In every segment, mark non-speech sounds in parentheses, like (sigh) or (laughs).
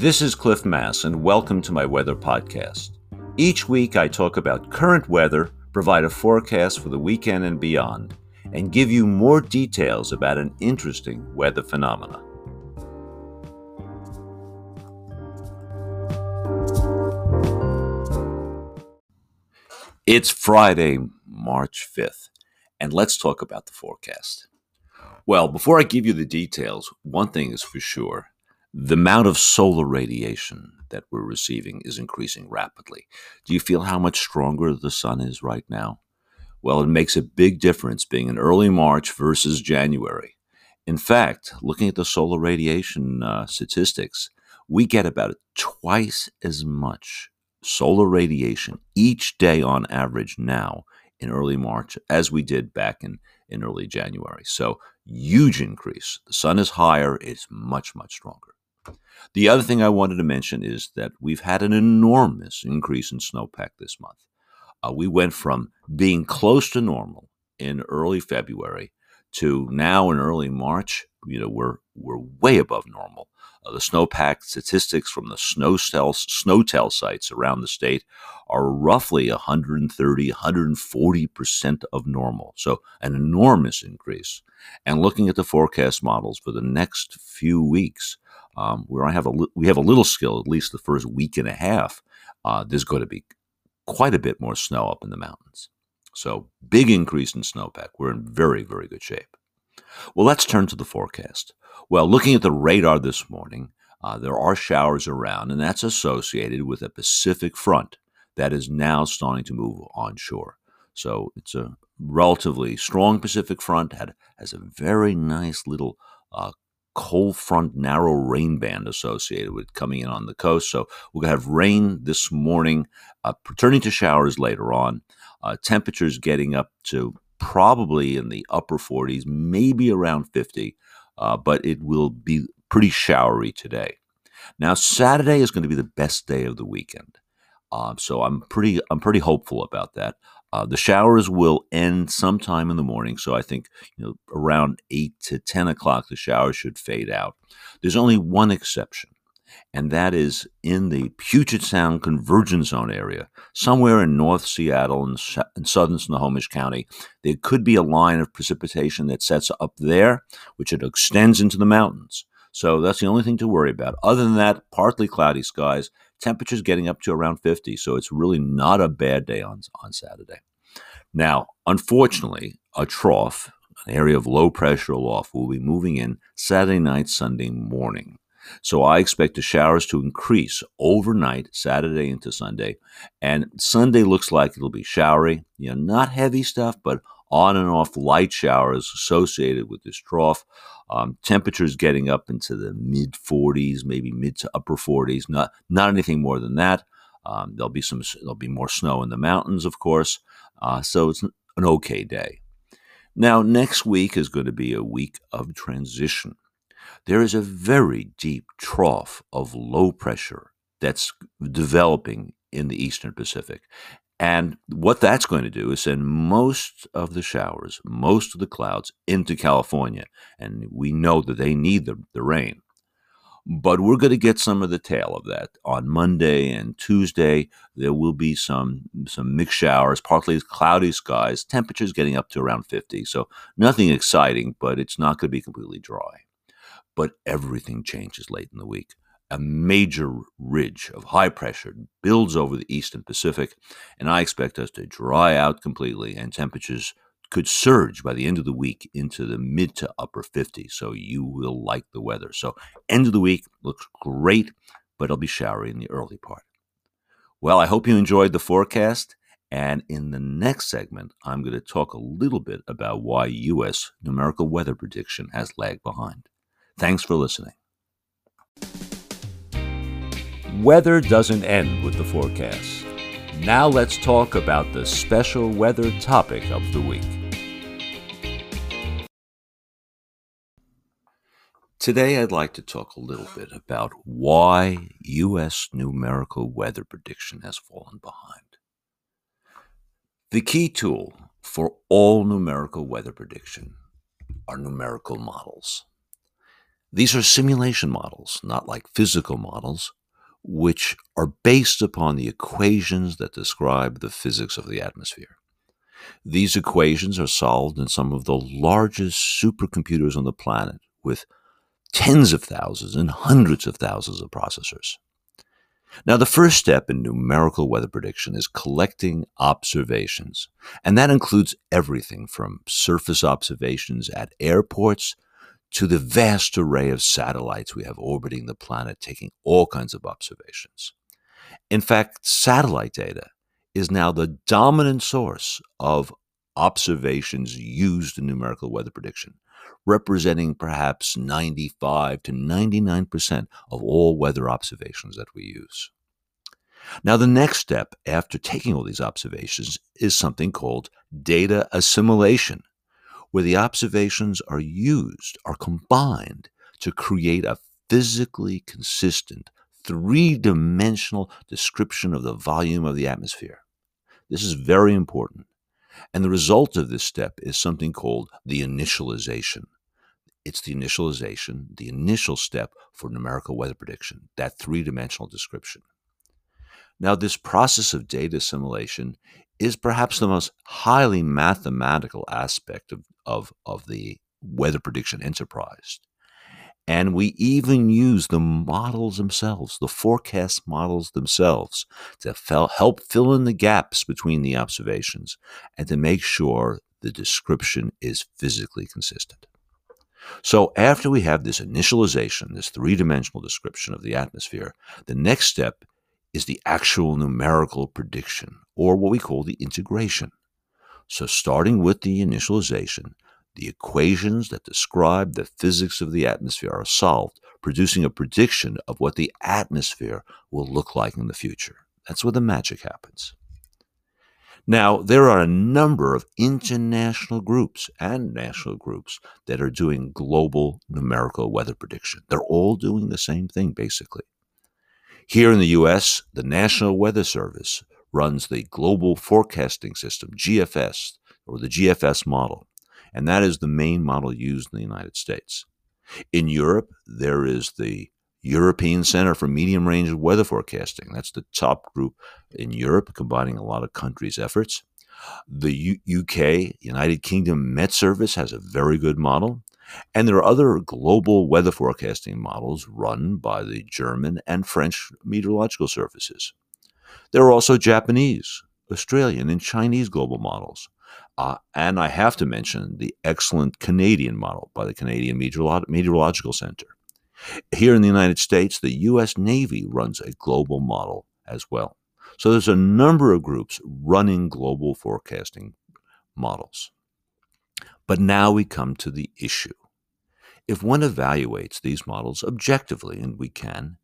This is Cliff Mass, and welcome to my weather podcast. Each week, I talk about current weather, provide a forecast for the weekend and beyond, and give you more details about an interesting weather phenomena. It's Friday, March 5th, and let's talk about the forecast. Well, before I give you the details, one thing is for sure the amount of solar radiation that we're receiving is increasing rapidly. Do you feel how much stronger the sun is right now? Well, it makes a big difference being in early March versus January. In fact, looking at the solar radiation uh, statistics, we get about twice as much solar radiation each day on average now in early March as we did back in, in early January. So, huge increase. The sun is higher, it's much, much stronger. The other thing I wanted to mention is that we've had an enormous increase in snowpack this month. Uh, we went from being close to normal in early February to now in early March. You know, we're we're way above normal. Uh, the snowpack statistics from the snow SNOTEL sites around the state are roughly 130, 140 percent of normal. So an enormous increase. And looking at the forecast models for the next few weeks, um, where I have a we have a little skill, at least the first week and a half. Uh, there's going to be quite a bit more snow up in the mountains. So big increase in snowpack. We're in very very good shape. Well, let's turn to the forecast. Well, looking at the radar this morning, uh, there are showers around, and that's associated with a Pacific front that is now starting to move onshore. So it's a relatively strong Pacific front, had, has a very nice little uh, cold front narrow rain band associated with coming in on the coast. So we're going to have rain this morning, uh, turning to showers later on. Uh, temperatures getting up to probably in the upper 40s, maybe around 50, uh, but it will be pretty showery today. Now Saturday is going to be the best day of the weekend, uh, so I'm pretty I'm pretty hopeful about that. Uh, the showers will end sometime in the morning, so I think you know around eight to ten o'clock the showers should fade out. There's only one exception, and that is in the Puget Sound convergence zone area, somewhere in North Seattle and, and southern Snohomish County. There could be a line of precipitation that sets up there, which it extends into the mountains. So that's the only thing to worry about. Other than that, partly cloudy skies, temperatures getting up to around 50. So it's really not a bad day on, on Saturday. Now, unfortunately, a trough, an area of low pressure aloft, will be moving in Saturday night, Sunday morning. So I expect the showers to increase overnight, Saturday into Sunday. And Sunday looks like it'll be showery, you know, not heavy stuff, but on and off light showers associated with this trough. Um, temperatures getting up into the mid 40s, maybe mid to upper 40s. Not not anything more than that. Um, there'll be some. There'll be more snow in the mountains, of course. Uh, so it's an okay day. Now, next week is going to be a week of transition. There is a very deep trough of low pressure that's developing in the Eastern Pacific. And what that's going to do is send most of the showers, most of the clouds into California. And we know that they need the, the rain. But we're going to get some of the tail of that on Monday and Tuesday. There will be some some mixed showers, partly cloudy skies, temperatures getting up to around 50. So nothing exciting, but it's not going to be completely dry. But everything changes late in the week a major ridge of high pressure builds over the eastern Pacific, and I expect us to dry out completely and temperatures could surge by the end of the week into the mid to upper 50s. So you will like the weather. So, end of the week looks great, but it'll be showery in the early part. Well, I hope you enjoyed the forecast. And in the next segment, I'm going to talk a little bit about why U.S. numerical weather prediction has lagged behind. Thanks for listening. Weather doesn't end with the forecast. Now let's talk about the special weather topic of the week. Today, I'd like to talk a little bit about why U.S. numerical weather prediction has fallen behind. The key tool for all numerical weather prediction are numerical models. These are simulation models, not like physical models, which are based upon the equations that describe the physics of the atmosphere. These equations are solved in some of the largest supercomputers on the planet with tens of thousands and hundreds of thousands of processors. Now, the first step in numerical weather prediction is collecting observations, and that includes everything from surface observations at airports to the vast array of satellites we have orbiting the planet, taking all kinds of observations. In fact, satellite data is now the dominant source of observations used in numerical weather prediction, representing perhaps 95 to 99% of all weather observations that we use. Now, the next step after taking all these observations is something called data assimilation, where the observations are used, are combined to create a physically consistent, three dimensional description of the volume of the atmosphere. This is very important. And the result of this step is something called the initialization. It's the initialization, the initial step for numerical weather prediction, that three dimensional description. Now, this process of data assimilation is perhaps the most highly mathematical aspect of, of, of the weather prediction enterprise. And we even use the models themselves, the forecast models themselves, to help fill in the gaps between the observations and to make sure the description is physically consistent. So, after we have this initialization, this three dimensional description of the atmosphere, the next step is the actual numerical prediction, or what we call the integration. So, starting with the initialization, the equations that describe the physics of the atmosphere are solved, producing a prediction of what the atmosphere will look like in the future. That's where the magic happens. Now, there are a number of international groups and national groups that are doing global numerical weather prediction. They're all doing the same thing, basically. Here in the US, the National Weather Service runs the Global Forecasting System, GFS, or the GFS model and that is the main model used in the United States. In Europe, there is the European Center for Medium Range Weather Forecasting. That's the top group in Europe, combining a lot of countries' efforts. The U- UK, United Kingdom Met Service has a very good model. And there are other global weather forecasting models run by the German and French meteorological services. There are also Japanese, Australian, and Chinese global models. Uh, and I have to mention the excellent Canadian model by the Canadian Meteorolo- Meteorological Center. Here in the United States, the U.S. Navy runs a global model as well. So there's a number of groups running global forecasting models. But now we come to the issue. If one evaluates these models objectively, and we can,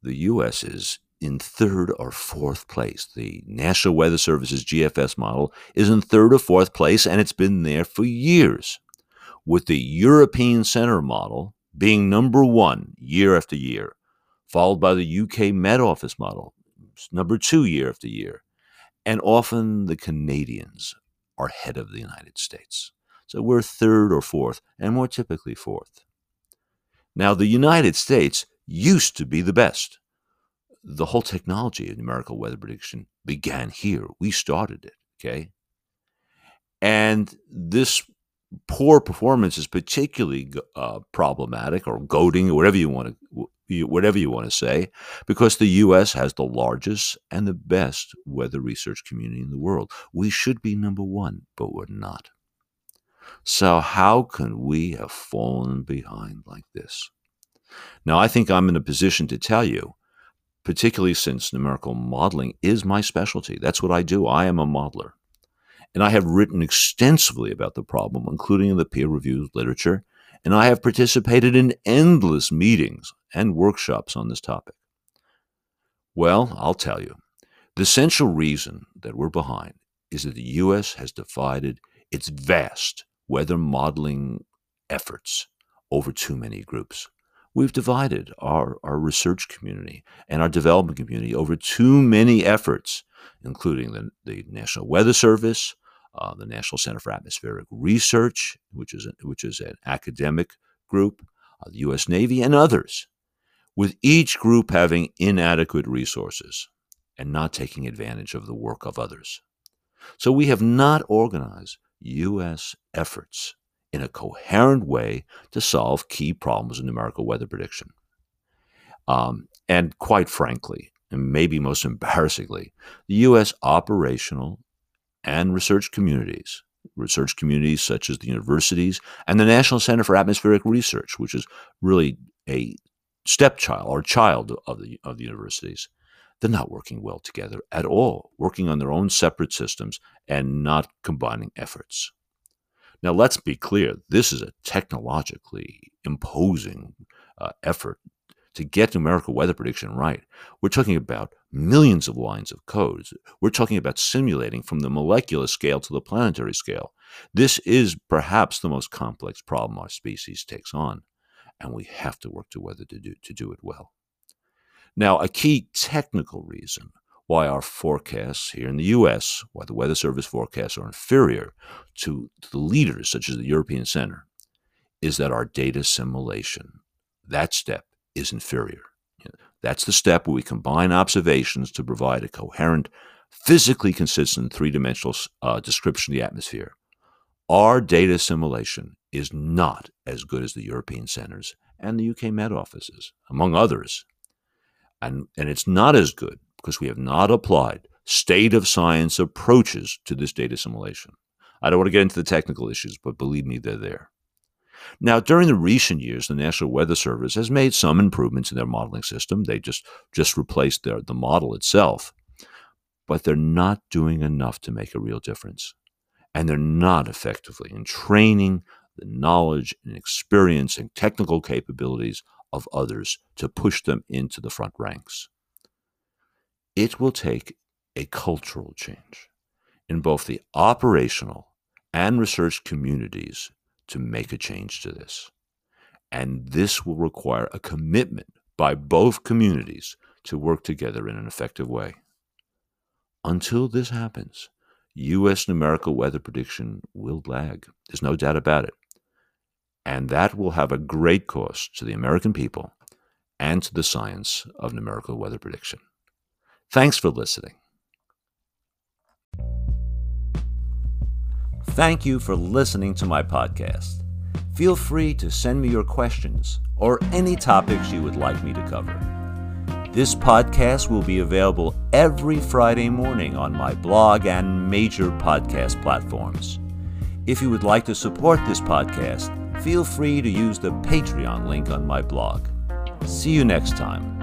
the U.S. is in third or fourth place. The National Weather Service's GFS model is in third or fourth place, and it's been there for years. With the European Center model being number one year after year, followed by the UK Met Office model, number two year after year. And often the Canadians are ahead of the United States. So we're third or fourth, and more typically fourth. Now, the United States used to be the best the whole technology of numerical weather prediction began here. We started it, okay? And this poor performance is particularly uh, problematic or goading or whatever you want to whatever you want to say because the US has the largest and the best weather research community in the world. We should be number 1, but we're not. So how can we have fallen behind like this? Now I think I'm in a position to tell you particularly since numerical modeling is my specialty. That's what I do. I am a modeler. And I have written extensively about the problem, including in the peer reviewed literature, and I have participated in endless meetings and workshops on this topic. Well, I'll tell you. The central reason that we're behind is that the U.S. has divided its vast weather modeling efforts over too many groups we've divided our, our research community and our development community over too many efforts, including the, the National Weather Service, uh, the National Center for Atmospheric Research, which is, a, which is an academic group, uh, the U.S. Navy, and others, with each group having inadequate resources and not taking advantage of the work of others. So we have not organized U.S. efforts in a coherent way to solve key problems in numerical weather prediction. Um, and quite frankly, and maybe most (laughs) embarrassingly, the U.S. operational and research communities, research communities such as the universities and the National Center for Atmospheric Research, which is really a stepchild or child of the, of the universities, they're not working well together at all, working on their own separate systems and not combining efforts. Now, let's be clear this is a technologically imposing uh, effort to get numerical weather prediction right. We're talking about millions of lines of code. We're talking about simulating from the molecular scale to the planetary scale. This is perhaps the most complex problem our species takes on, and we have to work together to do, to do it well. Now, a key technical reason why our forecasts here in the US, why the Weather Service forecasts are inferior to, to the leaders such as the European Center, is that our data assimilation, that step, is inferior. That's the step where we combine observations to provide a coherent, physically consistent three dimensional uh, description of the atmosphere. Our data assimilation is not as good as the European centers and the UK Met offices, among others. And, and it's not as good because we have not applied state of science approaches to this data assimilation. I don't want to get into the technical issues, but believe me, they're there. Now, during the recent years, the National Weather Service has made some improvements in their modeling system. They just, just replaced their, the model itself, but they're not doing enough to make a real difference. And they're not effectively in training the knowledge and experience and technical capabilities of others to push them into the front ranks. It will take a cultural change in both the operational and research communities to make a change to this. And this will require a commitment by both communities to work together in an effective way. Until this happens, U.S. numerical weather prediction will lag. There's no doubt about it. And that will have a great cost to the American people and to the science of numerical weather prediction. Thanks for listening. Thank you for listening to my podcast. Feel free to send me your questions or any topics you would like me to cover. This podcast will be available every Friday morning on my blog and major podcast platforms. If you would like to support this podcast, feel free to use the Patreon link on my blog. See you next time.